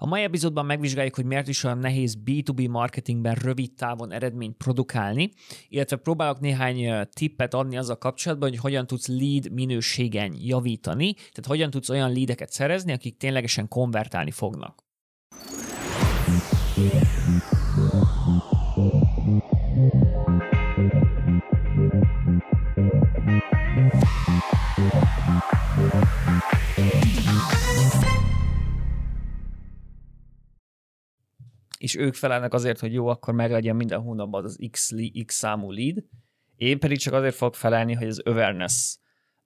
A mai epizódban megvizsgáljuk, hogy miért is olyan nehéz B2B marketingben rövid távon eredményt produkálni, illetve próbálok néhány tippet adni azzal kapcsolatban, hogy hogyan tudsz lead minőségen javítani, tehát hogyan tudsz olyan leadeket szerezni, akik ténylegesen konvertálni fognak. És ők felelnek azért, hogy jó, akkor meglegyen minden hónapban az X, X számú lead. Én pedig csak azért fogok felelni, hogy az awareness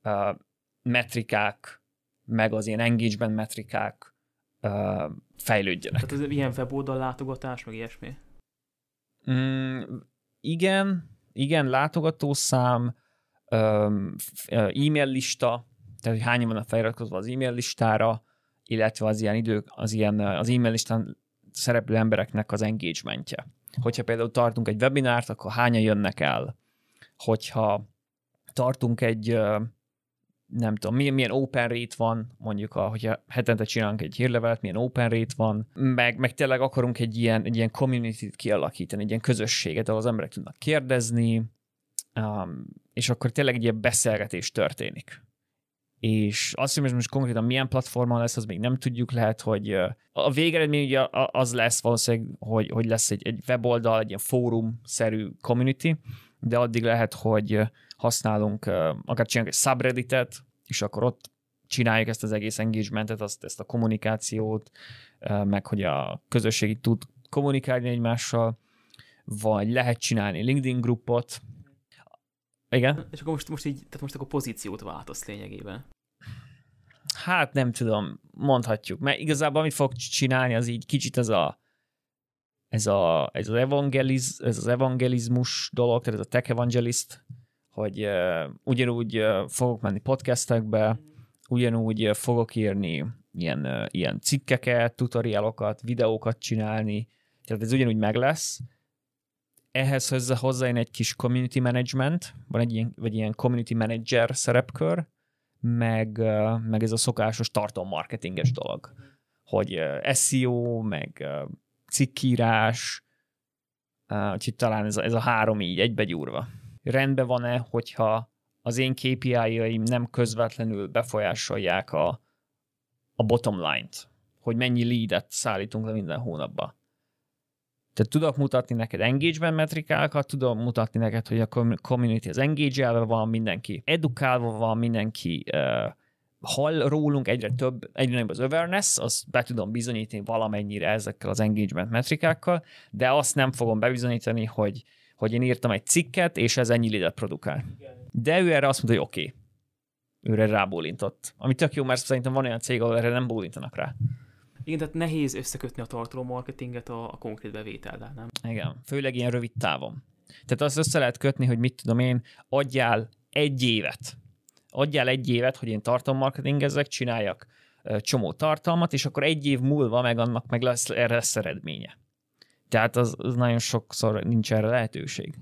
uh, metrikák, meg az ilyen engagement metrikák uh, fejlődjenek. Tehát ez ilyen weboldal látogatás, meg ilyesmi? Mm, igen, igen, látogatószám, um, e-mail lista, tehát hogy hányan vannak feliratkozva az e-mail listára, illetve az ilyen idők, az ilyen az e-mail listán szereplő embereknek az engagementje. Hogyha például tartunk egy webinárt, akkor hányan jönnek el? Hogyha tartunk egy, nem tudom, milyen, milyen open rate van, mondjuk, a, hogyha hetente csinálunk egy hírlevelet, milyen open rate van, meg, meg tényleg akarunk egy ilyen, egy ilyen community-t kialakítani, egy ilyen közösséget, ahol az emberek tudnak kérdezni, um, és akkor tényleg egy ilyen beszélgetés történik és azt, hogy most konkrétan milyen platformon lesz, az még nem tudjuk, lehet, hogy a végeredmény ugye az lesz valószínűleg, hogy, hogy lesz egy, egy weboldal, egy ilyen fórum-szerű community, de addig lehet, hogy használunk, akár csinálunk egy subredditet, és akkor ott csináljuk ezt az egész engagementet, azt, ezt a kommunikációt, meg hogy a közösség tud kommunikálni egymással, vagy lehet csinálni LinkedIn grupot, igen. És akkor most, most így, tehát most akkor pozíciót váltasz lényegében. Hát nem tudom, mondhatjuk, mert igazából amit fog csinálni, az így kicsit ez a ez, a, ez, az, evangeliz, ez az evangelizmus dolog, tehát ez a tech evangelist, hogy uh, ugyanúgy uh, fogok menni podcastekbe, ugyanúgy uh, fogok írni ilyen, uh, ilyen cikkeket, tutorialokat, videókat csinálni, tehát ez ugyanúgy meg lesz, ehhez hozzá, hozzájön egy kis community management, van egy ilyen, vagy ilyen community manager szerepkör, meg, meg ez a szokásos tartalommarketinges dolog, hogy SEO, meg cikkírás, úgyhogy talán ez a, ez a három így egybegyúrva. Rendben van-e, hogyha az én KPI-jaim nem közvetlenül befolyásolják a, a bottom line-t, hogy mennyi leadet szállítunk le minden hónapban. Tehát tudok mutatni neked engagement metrikákat, tudom mutatni neked, hogy a community az engage van, mindenki edukálva van, mindenki uh, hall rólunk egyre több, egyre nagyobb az awareness, azt be tudom bizonyítani valamennyire ezekkel az engagement metrikákkal, de azt nem fogom bebizonyítani, hogy, hogy én írtam egy cikket, és ez ennyi lidet produkál. De ő erre azt mondta, hogy oké. Okay. Őre rábólintott. Ami tök jó, mert szerintem van olyan cég, ahol erre nem bólintanak rá. Igen, tehát nehéz összekötni a tartalommarketinget a, a konkrét bevétellel, nem? Igen, főleg ilyen rövid távon. Tehát azt össze lehet kötni, hogy mit tudom én, adjál egy évet. Adjál egy évet, hogy én tartalommarketingezzek, csináljak csomó tartalmat, és akkor egy év múlva meg annak meg lesz, erre lesz eredménye. Tehát az, az nagyon sokszor nincs erre lehetőség.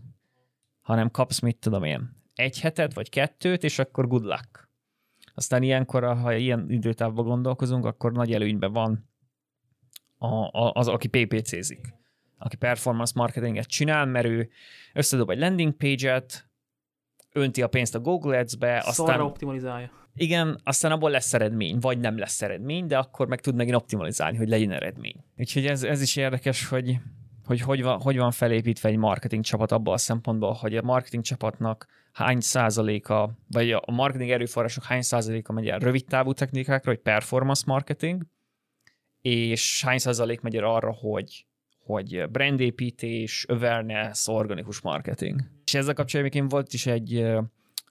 Hanem kapsz, mit tudom én, egy hetet vagy kettőt, és akkor good luck. Aztán ilyenkor, ha ilyen időtávban gondolkozunk, akkor nagy előnyben van a, a, az, aki PPC-zik, aki performance marketinget csinál, mert ő összedob egy landing page-et, önti a pénzt a Google Ads-be, aztán... optimalizálja. Igen, aztán abból lesz eredmény, vagy nem lesz eredmény, de akkor meg tud megint optimalizálni, hogy legyen eredmény. Úgyhogy ez, ez is érdekes, hogy hogy hogy van, hogy van felépítve egy marketing csapat abban a szempontból, hogy a marketing csapatnak hány százaléka, vagy a marketing erőforrások hány százaléka megy el rövid távú technikákra, hogy performance marketing, és hány százalék megy el arra, hogy, hogy brandépítés, awareness, organikus marketing. És ezzel kapcsolatban volt is egy,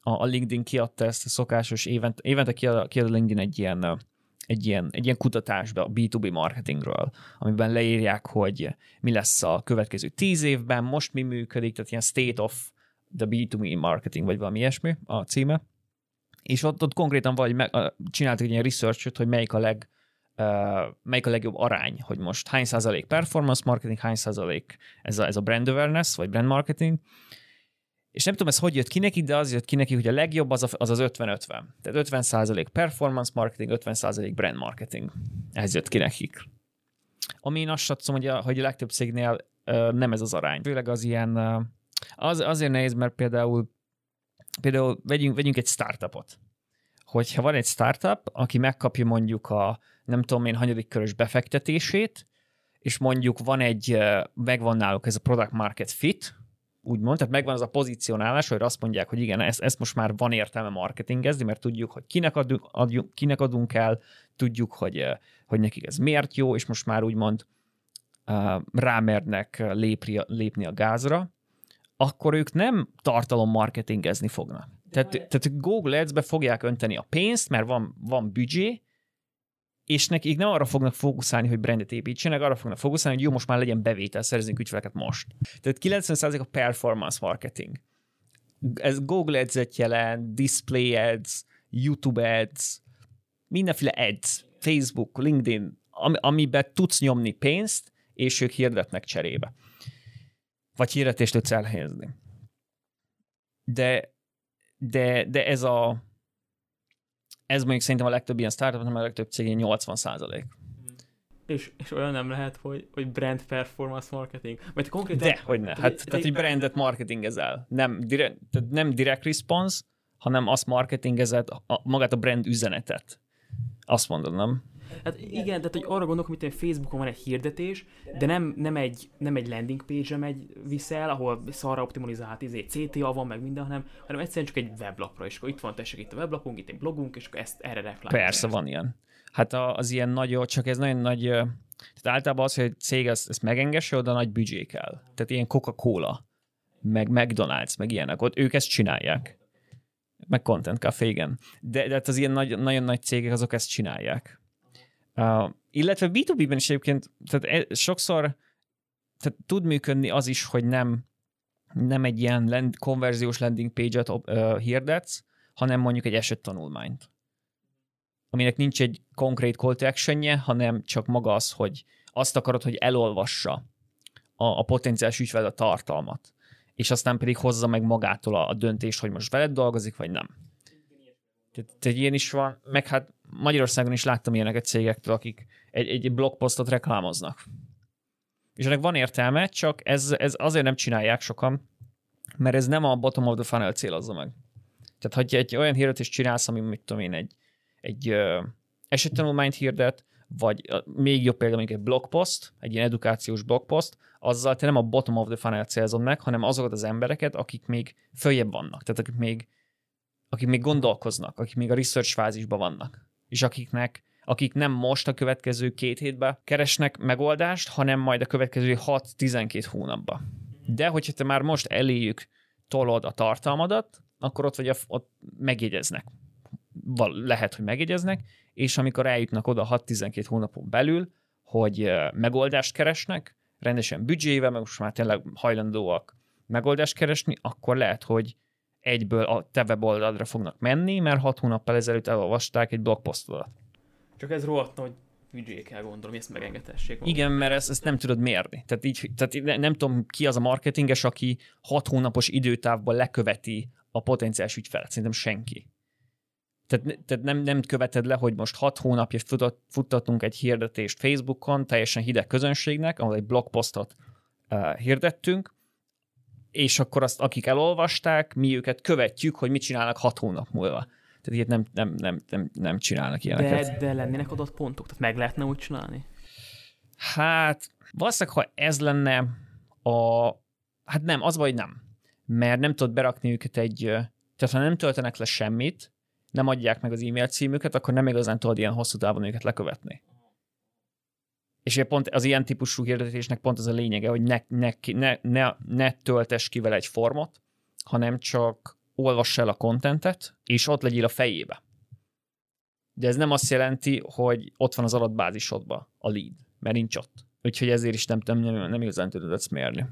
a, LinkedIn kiadta ezt a szokásos évente, évente kiad, kiad a LinkedIn egy ilyen, egy ilyen, egy ilyen kutatásba a B2B marketingről, amiben leírják, hogy mi lesz a következő tíz évben, most mi működik, tehát ilyen state of the B2B marketing, vagy valami ilyesmi a címe. És ott, ott konkrétan vagy meg, csináltak egy ilyen research hogy melyik a leg, melyik a legjobb arány, hogy most hány százalék performance marketing, hány százalék ez a, ez a brand awareness, vagy brand marketing, és nem tudom, ez hogy jött ki neki, de az jött ki neki, hogy a legjobb az a, az, az 50-50. Tehát 50% performance marketing, 50% brand marketing. Ez jött ki nekik. ami én azt satszom, hogy a, hogy a legtöbb cégnél ö, nem ez az arány. Főleg az ilyen, ö, az, azért nehéz, mert például, például vegyünk, vegyünk egy startupot. Hogyha van egy startup, aki megkapja mondjuk a nem tudom én hanyadik körös befektetését, és mondjuk van egy, megvan náluk ez a product market fit, úgymond, tehát megvan az a pozícionálás, hogy azt mondják, hogy igen, ezt, ezt most már van értelme marketingezni, mert tudjuk, hogy kinek adunk, adjunk, kinek adunk el, tudjuk, hogy, hogy nekik ez miért jó, és most már úgymond rámernek lépni, lépni a gázra, akkor ők nem tartalom marketingezni fognak. Tehát, tehát Google Ads-be fogják önteni a pénzt, mert van, van büdzsé, és nekik nem arra fognak fókuszálni, hogy brandet építsenek, arra fognak fókuszálni, hogy jó, most már legyen bevétel, szerezünk ügyfeleket most. Tehát 90% a performance marketing. Ez Google ads jelent, Display Ads, YouTube Ads, mindenféle ads, Facebook, LinkedIn, am- amiben tudsz nyomni pénzt, és ők hirdetnek cserébe. Vagy hirdetést tudsz elhelyezni. De, de, de ez a ez mondjuk szerintem a legtöbb ilyen startup, a legtöbb cégén 80 százalék. És, és olyan nem lehet, hogy, hogy brand performance marketing? Mert konkrétan... De, hogy ne. Hát, tehát, hogy brandet marketingezel. Nem direct, tehát nem direct response, hanem azt marketingezed, a, magát a brand üzenetet. Azt mondod, nem? Hát igen, tehát hogy arra gondolok, hogy Facebookon van egy hirdetés, de nem, nem, egy, nem egy landing page-re megy viszel, ahol szarra optimalizált izé, CTA van, meg minden, hanem, hanem egyszerűen csak egy weblapra, és akkor itt van tessék itt a weblapunk, itt egy blogunk, és akkor ezt erre reklámolják. Persze, van ilyen. Hát az ilyen nagy, csak ez nagyon nagy, tehát általában az, hogy egy cég ezt, ezt megengesse, oda nagy büdzsé kell. Tehát ilyen Coca-Cola, meg McDonald's, meg ilyenek, ott ők ezt csinálják. Meg Content Café, igen. De, de hát az ilyen nagy, nagyon nagy cégek, azok ezt csinálják. Illetve B2B-ben is egyébként, tehát e, sokszor tehát tud működni az is, hogy nem, nem egy ilyen land, konverziós landing page-et uh, hirdetsz, hanem mondjuk egy esettanulmányt aminek nincs egy konkrét call to action hanem csak maga az, hogy azt akarod, hogy elolvassa a, a potenciális ügyfél a tartalmat, és aztán pedig hozza meg magától a, a döntést, hogy most veled dolgozik, vagy nem. Tehát, tehát ilyen is van, meg hát Magyarországon is láttam ilyeneket cégektől, akik egy, egy blogposztot reklámoznak. És ennek van értelme, csak ez, ez azért nem csinálják sokan, mert ez nem a bottom of the funnel célozza meg. Tehát, ha egy olyan hirdetést csinálsz, ami, mit tudom én, egy, egy ö, esettanulmányt hirdet, vagy még jobb példa, mondjuk egy blogpost, egy ilyen edukációs blogpost, azzal te nem a bottom of the funnel célzod meg, hanem azokat az embereket, akik még följebb vannak, tehát akik még, akik még gondolkoznak, akik még a research fázisban vannak, és akiknek akik nem most a következő két hétben keresnek megoldást, hanem majd a következő 6-12 hónapban. De hogyha te már most eléjük tolod a tartalmadat, akkor ott vagy a, ott megjegyeznek lehet, hogy megjegyeznek, és amikor eljutnak oda 6-12 hónapon belül, hogy megoldást keresnek, rendesen büdzsével, meg most már tényleg hajlandóak megoldást keresni, akkor lehet, hogy egyből a te weboldalra fognak menni, mert 6 hónappal ezelőtt elolvasták egy blogposztodat. Csak ez rohadt nagy büdzsé kell gondolom, ezt megengedhessék. Igen, mert ezt, ezt nem tudod mérni. Tehát, így, tehát nem tudom, ki az a marketinges, aki 6 hónapos időtávban leköveti a potenciális ügyfelet. Szerintem senki. Tehát, tehát nem, nem követed le, hogy most hat hónapja futtatunk egy hirdetést Facebookon, teljesen hideg közönségnek, ahol egy blogposztot uh, hirdettünk, és akkor azt, akik elolvasták, mi őket követjük, hogy mit csinálnak hat hónap múlva. Tehát ilyet nem, nem, nem, nem, nem csinálnak ilyeneket. De, de lennének adott pontok? Tehát meg lehetne úgy csinálni? Hát, valószínűleg, ha ez lenne a... Hát nem, az vagy nem. Mert nem tudod berakni őket egy... Tehát ha nem töltenek le semmit, nem adják meg az e-mail címüket, akkor nem igazán tudod ilyen hosszú távon őket lekövetni. És pont az ilyen típusú hirdetésnek pont az a lényege, hogy ne, ne, ne, ne, ne töltes ki vele egy formot, hanem csak olvass el a kontentet, és ott legyél a fejébe. De ez nem azt jelenti, hogy ott van az adatbázisodban a lead, mert nincs ott. Úgyhogy ezért is nem, nem, nem, nem igazán tudod ezt mérni.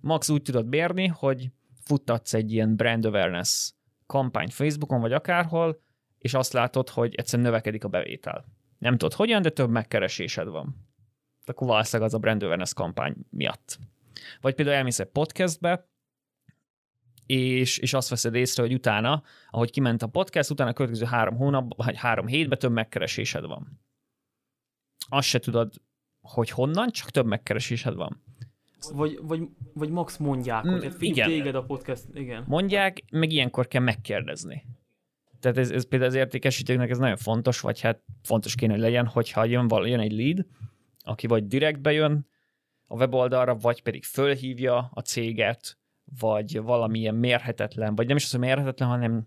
Max úgy tudod mérni, hogy futtatsz egy ilyen brand awareness kampányt Facebookon vagy akárhol, és azt látod, hogy egyszerűen növekedik a bevétel. Nem tudod hogyan, de több megkeresésed van. Akkor valószínűleg az a brand awareness kampány miatt. Vagy például elmész egy podcastbe, és, és azt veszed észre, hogy utána, ahogy kiment a podcast, utána a következő három hónap, vagy három hétben több megkeresésed van. Azt se tudod hogy honnan, csak több megkeresésed van. Vagy, vagy, vagy max mondják, Mm, hogy hát igen. téged a podcast, igen. Mondják, meg ilyenkor kell megkérdezni. Tehát ez, ez például az értékesítőknek ez nagyon fontos, vagy hát fontos kéne, hogy legyen, hogyha jön, val- jön egy lead, aki vagy direktbe jön a weboldalra, vagy pedig fölhívja a céget, vagy valamilyen mérhetetlen, vagy nem is az, hogy mérhetetlen, hanem,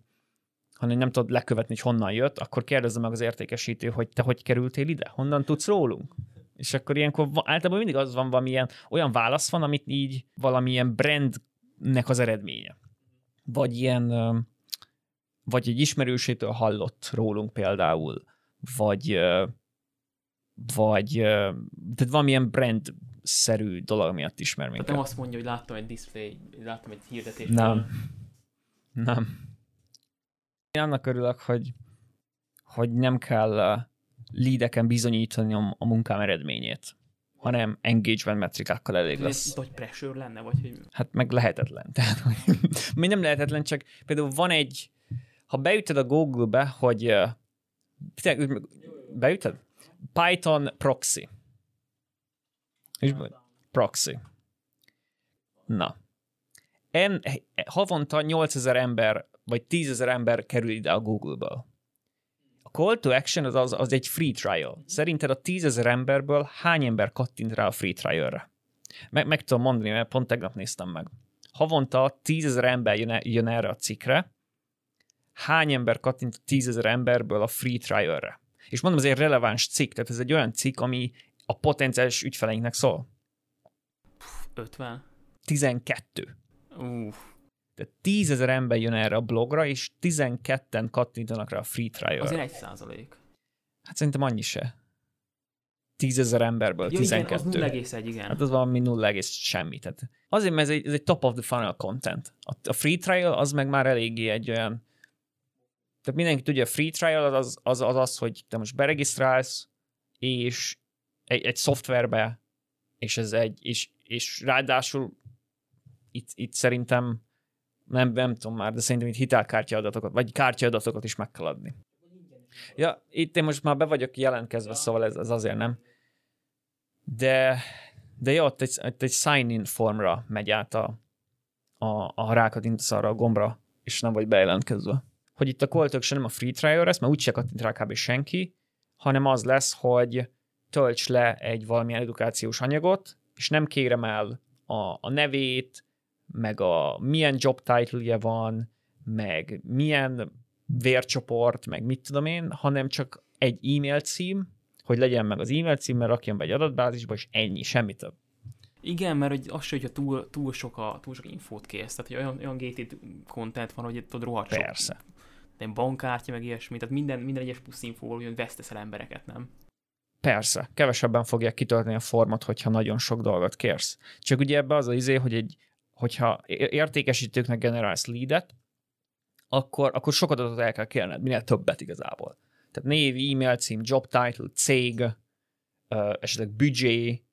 hanem nem tudod lekövetni, hogy honnan jött, akkor kérdezze meg az értékesítő, hogy te hogy kerültél ide, honnan tudsz rólunk. És akkor ilyenkor általában mindig az van valamilyen, olyan válasz van, amit így valamilyen brandnek az eredménye. Vagy ilyen, vagy egy ismerősétől hallott rólunk például, vagy, vagy tehát valamilyen brand-szerű dolog miatt ismer Tehát minket. nem azt mondja, hogy láttam egy display, láttam egy hirdetést. Nem. Nem. Én annak örülök, hogy, hogy nem kell leadeken bizonyítani a, munkám eredményét, hanem engagement metrikákkal elég Ez lesz. nagy pressure lenne, vagy hogy Hát meg lehetetlen. Tehát, hogy, még nem lehetetlen, csak például van egy, ha beütöd a Google-be, hogy tényleg, beütöd? Python proxy. És proxy. Na. En, havonta 8000 ember, vagy 10.000 ember kerül ide a Google-ből. A call to action az, az, az egy free trial. Szerinted a 10.000 emberből hány ember kattint rá a free trial-re? Meg, meg tudom mondani, mert pont tegnap néztem meg. Havonta 10.000 ember jön, jön erre a cikkre, hány ember kattint a 10.000 emberből a free trial-re? És mondom, ez egy releváns cikk, tehát ez egy olyan cikk, ami a potenciális ügyfeleinknek szól. 50. 12. Uff. Tehát 10 ember jön erre a blogra, és 12-en kattintanak rá a free trial Azért egy százalék. Hát szerintem annyi se. 10 ezer emberből Ja, 12. igen, az 0,1, igen. Hát az valami 0, semmi. Tehát azért, mert ez egy, ez egy top of the funnel content. A, a free trial az meg már eléggé egy olyan tehát mindenki tudja, a free trial az az, az, az hogy te most beregisztrálsz, és egy, egy szoftverbe, és ez egy, és, és ráadásul itt, itt szerintem nem, nem tudom már, de szerintem itt hitelkártya adatokat, vagy kártya adatokat is meg kell adni. Ja, itt én most már be vagyok jelentkezve, szóval ez, ez azért nem. De, de jó, ott egy, ott egy sign-in formra megy át a, a, a arra a gombra, és nem vagy bejelentkezve. Hogy itt a koltök se nem a free trial lesz, mert úgyse kattint rá kb. senki, hanem az lesz, hogy tölts le egy valamilyen edukációs anyagot, és nem kérem el a, a nevét, meg a milyen job title van, meg milyen vércsoport, meg mit tudom én, hanem csak egy e-mail cím, hogy legyen meg az e-mail cím, mert rakjam be egy adatbázisba, és ennyi, semmi több. Igen, mert hogy az se, hogyha túl, túl, sok a, túl sok infót kész, tehát hogy olyan, olyan gated content van, hogy tudod rohadt sok. Persze. Nem bankkártya, meg ilyesmi, tehát minden, minden egyes plusz infóval olyan vesztesz el embereket, nem? Persze, kevesebben fogják kitölteni a formot, hogyha nagyon sok dolgot kérsz. Csak ugye ebbe az az izé, hogy egy, hogyha értékesítőknek generálsz leadet, akkor, akkor sok adatot el kell kérned, minél többet igazából. Tehát név, e-mail cím, job title, cég, esetleg büdzsé,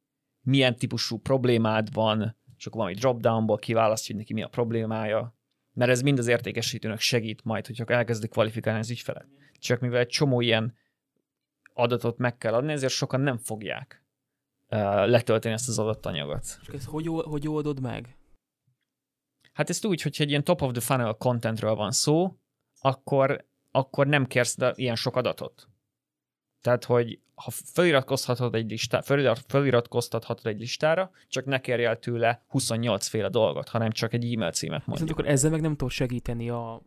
milyen típusú problémád van, és akkor valami dropdownból kiválasztja, hogy neki mi a problémája, mert ez mind az értékesítőnek segít majd, hogyha elkezdik kvalifikálni az ügyfelet. Csak mivel egy csomó ilyen adatot meg kell adni, ezért sokan nem fogják uh, letölteni ezt az adatanyagot. És ezt hogy, hogy oldod meg? Hát ezt úgy, hogyha egy ilyen top of the funnel contentről van szó, akkor, akkor nem kérsz de ilyen sok adatot. Tehát, hogy ha feliratkozhatod egy listá, felirat, feliratkoztathatod egy listára, csak ne kérj el tőle 28 féle dolgot, hanem csak egy e-mail címet Viszont mondjuk. akkor ezzel meg nem tudod segíteni a, a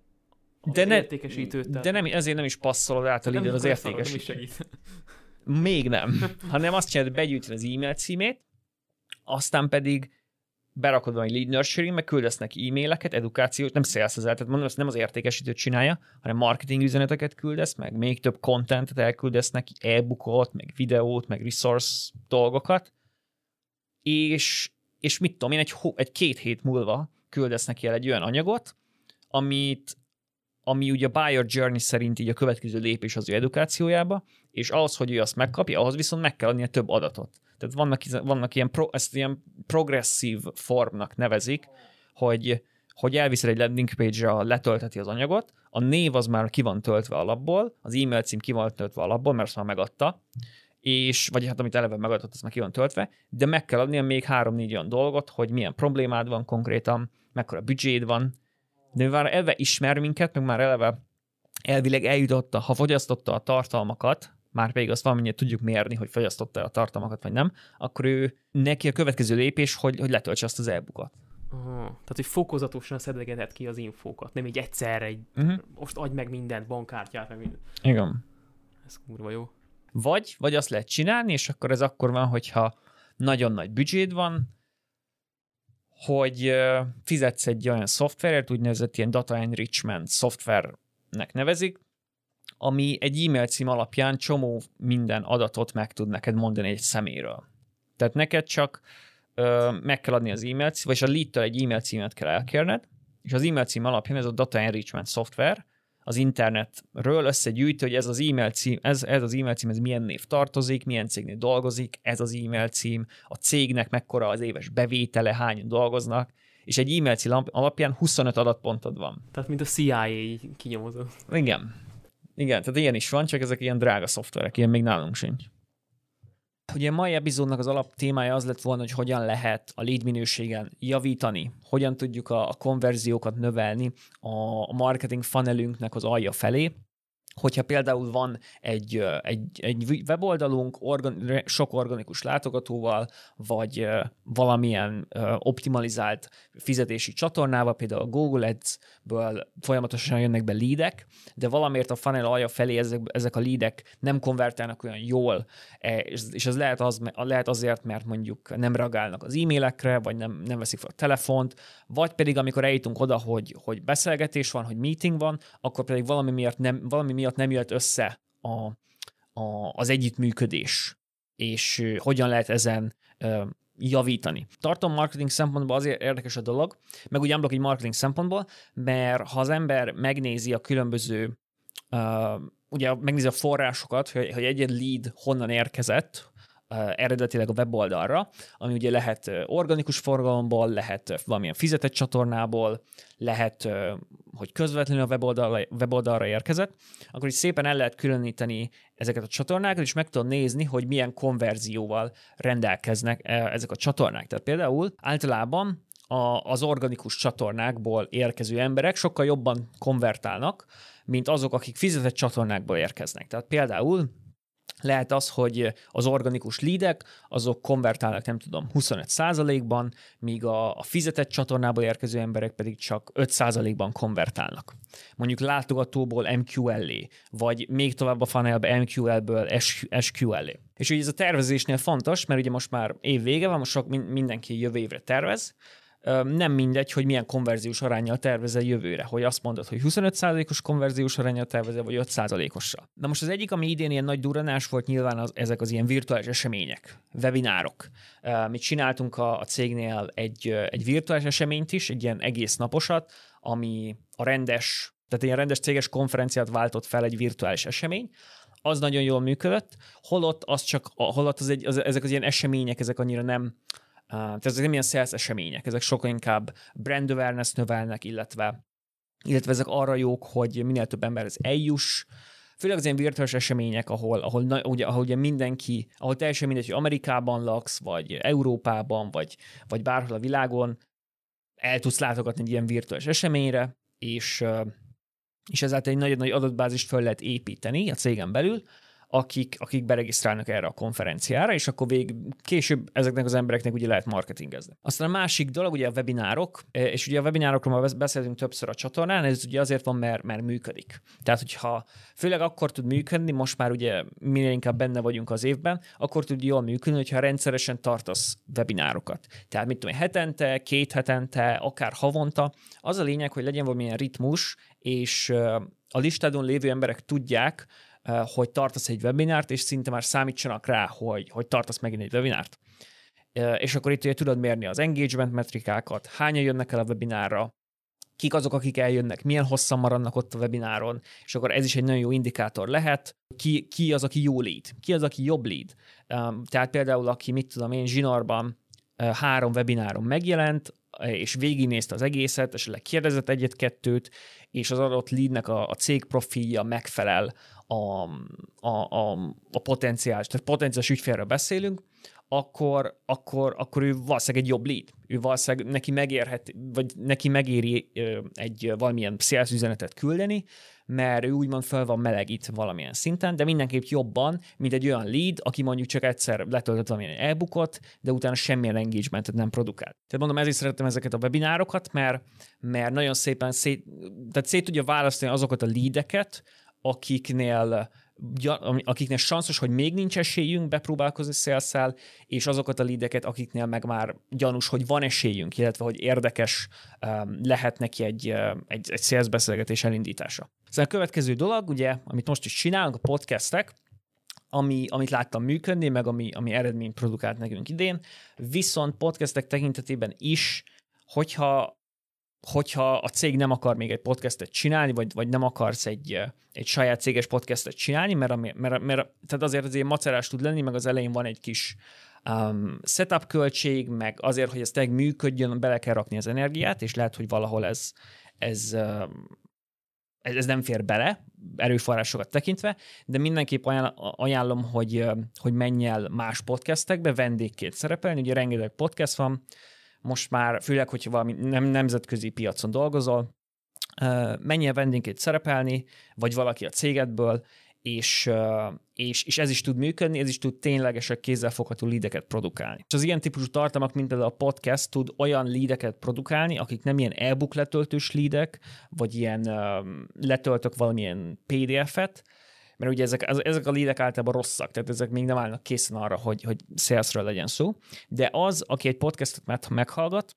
De, ne, értékesítőt. de nem, ezért nem is passzolod át a lead az értékesítőt. Még nem. Hanem azt csinálod, hogy begyűjtöd az e-mail címét, aztán pedig berakod valami lead nurturing, meg küldesz neki e-maileket, edukációt, nem sales tehát mondom, ezt nem az értékesítő csinálja, hanem marketing üzeneteket küldesz, meg még több contentet elküldesz neki, e-bookot, meg videót, meg resource dolgokat, és, és mit tudom én, egy, egy két hét múlva küldesz neki el egy olyan anyagot, amit, ami ugye a buyer journey szerint így a következő lépés az ő edukációjába, és ahhoz, hogy ő azt megkapja, ahhoz viszont meg kell adnia több adatot. Tehát vannak, vannak ilyen, pro, ezt ilyen progresszív formnak nevezik, hogy, hogy elviszed egy landing page-ra, letölteti az anyagot, a név az már ki van töltve alapból, az e-mail cím ki van töltve alapból, mert azt már megadta, és, vagy hát amit eleve megadott, az meg ki van töltve, de meg kell adnia még három-négy olyan dolgot, hogy milyen problémád van konkrétan, mekkora büdzséd van, de már eleve ismer minket, meg már eleve elvileg eljutotta, ha fogyasztotta a tartalmakat, már pedig azt valamennyire tudjuk mérni, hogy fogyasztotta a tartalmakat, vagy nem, akkor ő neki a következő lépés, hogy, hogy letöltse azt az e-bookot. Aha. Tehát, hogy fokozatosan szedegetett ki az infókat, nem így egyszerre, egy, uh-huh. most adj meg mindent, bankkártyát, meg mindent. Igen. Ez kurva jó. Vagy, vagy azt lehet csinálni, és akkor ez akkor van, hogyha nagyon nagy büdzséd van, hogy fizetsz egy olyan szoftverért, úgynevezett ilyen data enrichment szoftvernek nevezik, ami egy e-mail cím alapján csomó minden adatot meg tud neked mondani egy szeméről. Tehát neked csak ö, meg kell adni az e-mail cím, vagy a lead egy e-mail címet kell elkérned, és az e-mail cím alapján ez a data enrichment szoftver az internetről összegyűjti, hogy ez az e-mail cím, ez, ez az e-mail cím, ez milyen név tartozik, milyen cégnél dolgozik, ez az e-mail cím, a cégnek mekkora az éves bevétele, hányan dolgoznak, és egy e-mail cím alapján 25 adatpontod van. Tehát, mint a CIA kinyomozó. Igen. Igen, tehát ilyen is van, csak ezek ilyen drága szoftverek, ilyen még nálunk sincs. Ugye a mai epizódnak az alap témája az lett volna, hogy hogyan lehet a lead minőségen javítani, hogyan tudjuk a konverziókat növelni a marketing funnelünknek az alja felé, hogyha például van egy, egy, egy weboldalunk organ, sok organikus látogatóval, vagy valamilyen optimalizált fizetési csatornával, például a Google Ads-ből folyamatosan jönnek be leadek, de valamiért a funnel alja felé ezek, ezek a leadek nem konvertálnak olyan jól, e, és ez lehet, az, lehet azért, mert mondjuk nem reagálnak az e-mailekre, vagy nem, nem veszik fel a telefont, vagy pedig amikor eljutunk oda, hogy, hogy beszélgetés van, hogy meeting van, akkor pedig valami miatt nem, valami miatt nem jött össze a, a, az együttműködés, és hogyan lehet ezen javítani. Tartom marketing szempontból azért érdekes a dolog, meg úgy unblock egy marketing szempontból, mert ha az ember megnézi a különböző ugye megnézi a forrásokat, hogy, hogy egy lead honnan érkezett, eredetileg a weboldalra, ami ugye lehet organikus forgalomból, lehet valamilyen fizetett csatornából, lehet, hogy közvetlenül a weboldalra, weboldalra érkezett, akkor is szépen el lehet különíteni ezeket a csatornákat, és meg tudom nézni, hogy milyen konverzióval rendelkeznek ezek a csatornák. Tehát például általában a, az organikus csatornákból érkező emberek sokkal jobban konvertálnak, mint azok, akik fizetett csatornákból érkeznek. Tehát például lehet az, hogy az organikus leadek, azok konvertálnak, nem tudom, 25%-ban, míg a, a fizetett csatornából érkező emberek pedig csak 5%-ban konvertálnak. Mondjuk látogatóból MQL-é, vagy még tovább a funnelbe MQL-ből SQL-é. És ugye ez a tervezésnél fontos, mert ugye most már év vége van, most sok mindenki jövő évre tervez, nem mindegy, hogy milyen konverziós arányjal tervezel jövőre, hogy azt mondod, hogy 25%-os konverziós arányjal tervezel, vagy 5%-ossal. Na most az egyik, ami idén ilyen nagy duranás volt, nyilván az, ezek az ilyen virtuális események, webinárok. Mi csináltunk a, a cégnél egy, egy virtuális eseményt is, egy ilyen egész naposat, ami a rendes, tehát ilyen rendes céges konferenciát váltott fel egy virtuális esemény, az nagyon jól működött, holott az csak, holott az egy, az, ezek az ilyen események, ezek annyira nem, tehát ezek nem ilyen sales események, ezek sokkal inkább brand awareness növelnek, illetve, illetve ezek arra jók, hogy minél több emberhez eljuss, főleg az ilyen virtuális események, ahol, ahol, ugye, ahol ugye mindenki, ahol teljesen mindegy, hogy Amerikában laksz, vagy Európában, vagy, vagy bárhol a világon, el tudsz látogatni egy ilyen virtuális eseményre, és, és ezáltal egy nagyon nagy adatbázist fel lehet építeni a cégen belül, akik, akik beregisztrálnak erre a konferenciára, és akkor vég, később ezeknek az embereknek ugye lehet marketingezni. Aztán a másik dolog ugye a webinárok, e, és ugye a webinárokról már beszéltünk többször a csatornán, ez ugye azért van, mert, mert működik. Tehát, hogyha főleg akkor tud működni, most már ugye minél inkább benne vagyunk az évben, akkor tud jól működni, hogyha rendszeresen tartasz webinárokat. Tehát mit tudom, hetente, két hetente, akár havonta. Az a lényeg, hogy legyen valamilyen ritmus, és a listádon lévő emberek tudják, hogy tartasz egy webinárt, és szinte már számítsanak rá, hogy, hogy tartasz megint egy webinárt. És akkor itt ugye tudod mérni az engagement metrikákat, hányan jönnek el a webinárra, kik azok, akik eljönnek, milyen hosszan maradnak ott a webináron, és akkor ez is egy nagyon jó indikátor lehet, ki, ki az, aki jó lead, ki az, aki jobb lead. Tehát például, aki, mit tudom én, zsinórban három webináron megjelent, és végignézte az egészet, esetleg kérdezett egyet-kettőt, és az adott leadnek a, a cég profilja megfelel a, a, a, a potenciális, tehát potenciális ügyfélről beszélünk, akkor, akkor, akkor ő valószínűleg egy jobb lead. Ő valószínűleg neki megérhet, vagy neki megéri egy valamilyen sales üzenetet küldeni, mert ő úgymond fel van melegít valamilyen szinten, de mindenképp jobban, mint egy olyan lead, aki mondjuk csak egyszer letöltött valamilyen e-bookot, de utána semmilyen engagementet nem produkál. Tehát mondom, ezért szeretem ezeket a webinárokat, mert, mert nagyon szépen szét, tehát szét tudja választani azokat a leadeket, akiknél akiknél sanszos, hogy még nincs esélyünk bepróbálkozni szélszel, és azokat a lideket, akiknél meg már gyanús, hogy van esélyünk, illetve hogy érdekes um, lehet neki egy, egy, egy szélszbeszélgetés elindítása. Szóval a következő dolog, ugye, amit most is csinálunk, a podcastek, ami, amit láttam működni, meg ami, ami eredményt produkált nekünk idén, viszont podcastek tekintetében is, hogyha hogyha a cég nem akar még egy podcastet csinálni, vagy, vagy nem akarsz egy, egy saját céges podcastet csinálni, mert, mert, mert, mert tehát azért azért macerás tud lenni, meg az elején van egy kis um, setup költség, meg azért, hogy ez tényleg működjön, bele kell rakni az energiát, és lehet, hogy valahol ez, ez, ez, ez nem fér bele, erőforrásokat tekintve, de mindenképp ajánlom, hogy, hogy menj el más podcastekbe, vendégként szerepelni, ugye rengeteg podcast van, most már, főleg, hogyha valami nem, nemzetközi piacon dolgozol, menjél vendégként szerepelni, vagy valaki a cégedből, és, és, és ez is tud működni, ez is tud ténylegesen kézzelfogható lídeket produkálni. És az ilyen típusú tartalmak, mint például a podcast, tud olyan lídeket produkálni, akik nem ilyen e-book letöltős lídek, vagy ilyen letöltök valamilyen PDF-et, mert ugye ezek, ezek a lídek általában rosszak, tehát ezek még nem állnak készen arra, hogy, hogy salesről legyen szó, de az, aki egy podcastot meghallgat,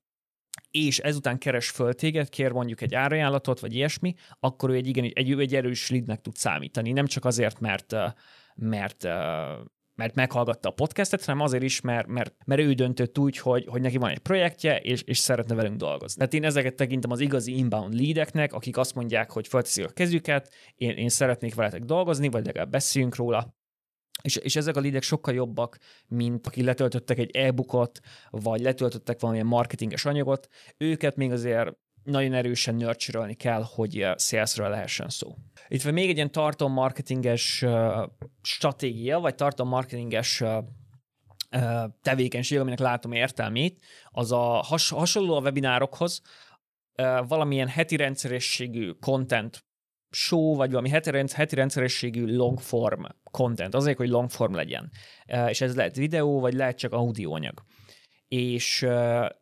és ezután keres föl téged, kér mondjuk egy árajánlatot, vagy ilyesmi, akkor ő egy, igen, egy, egy erős leadnek tud számítani. Nem csak azért, mert, mert mert meghallgatta a podcastet, hanem azért is, mert, mert, mert ő döntött úgy, hogy, hogy neki van egy projektje, és, és szeretne velünk dolgozni. Tehát én ezeket tekintem az igazi inbound leadeknek, akik azt mondják, hogy felteszik a kezüket, én, én szeretnék veletek dolgozni, vagy legalább beszéljünk róla, és, és ezek a leadek sokkal jobbak, mint akik letöltöttek egy e-bookot, vagy letöltöttek valamilyen marketinges anyagot. Őket még azért nagyon erősen nurture kell, hogy salesről lehessen szó. Itt van még egy ilyen tartalommarketinges stratégia, vagy tartalommarketinges tevékenység, aminek látom értelmét, az a has, hasonló a webinárokhoz, valamilyen heti rendszerességű content show, vagy valami heti, heti rendszerességű long form content, azért, hogy long form legyen. És ez lehet videó, vagy lehet csak audióanyag és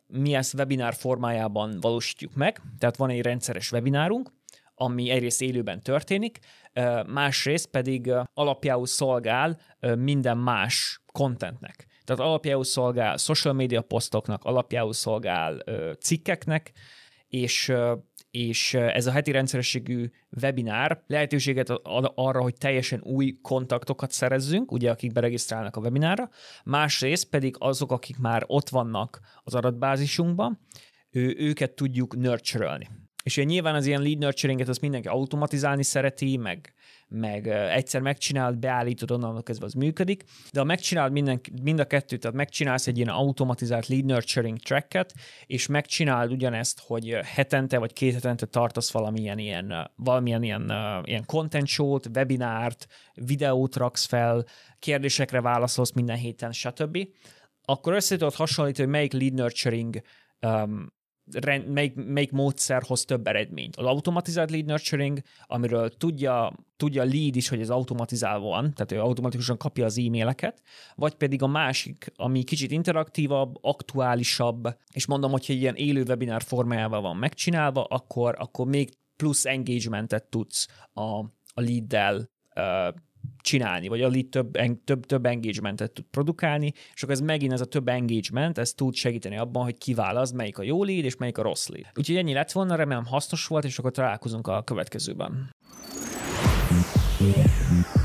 mi ezt webinár formájában valósítjuk meg, tehát van egy rendszeres webinárunk, ami egyrészt élőben történik, másrészt pedig alapjául szolgál minden más contentnek. Tehát alapjául szolgál social media posztoknak, alapjául szolgál cikkeknek, és és ez a heti rendszerességű webinár lehetőséget ad arra, hogy teljesen új kontaktokat szerezzünk, ugye akik beregisztrálnak a webinárra, másrészt pedig azok, akik már ott vannak az adatbázisunkban, ő, őket tudjuk nurture És ugye nyilván az ilyen lead nurturinget azt mindenki automatizálni szereti, meg, meg egyszer megcsinálod, beállítod, onnan kezdve az működik, de ha megcsinálod minden, mind a kettőt, tehát megcsinálsz egy ilyen automatizált lead nurturing tracket, és megcsinálod ugyanezt, hogy hetente vagy két hetente tartasz valamilyen ilyen, valamilyen ilyen, ilyen content show-t, webinárt, videót raksz fel, kérdésekre válaszolsz minden héten, stb., akkor össze tudod hasonlítani, hogy melyik lead nurturing um, melyik, melyik módszer hoz több eredményt. Az automatizált lead nurturing, amiről tudja, tudja a lead is, hogy ez automatizálva van, tehát ő automatikusan kapja az e-maileket, vagy pedig a másik, ami kicsit interaktívabb, aktuálisabb, és mondom, hogyha ilyen élő webinár formájával van megcsinálva, akkor, akkor még plusz engagementet tudsz a, a lead-del uh, csinálni, vagy a lead több, több, több engagementet tud produkálni, és akkor ez megint ez a több engagement, ez tud segíteni abban, hogy kiválaszt, melyik a jó lead, és melyik a rossz lead. Úgyhogy ennyi lett volna, remélem hasznos volt, és akkor találkozunk a következőben. Yeah.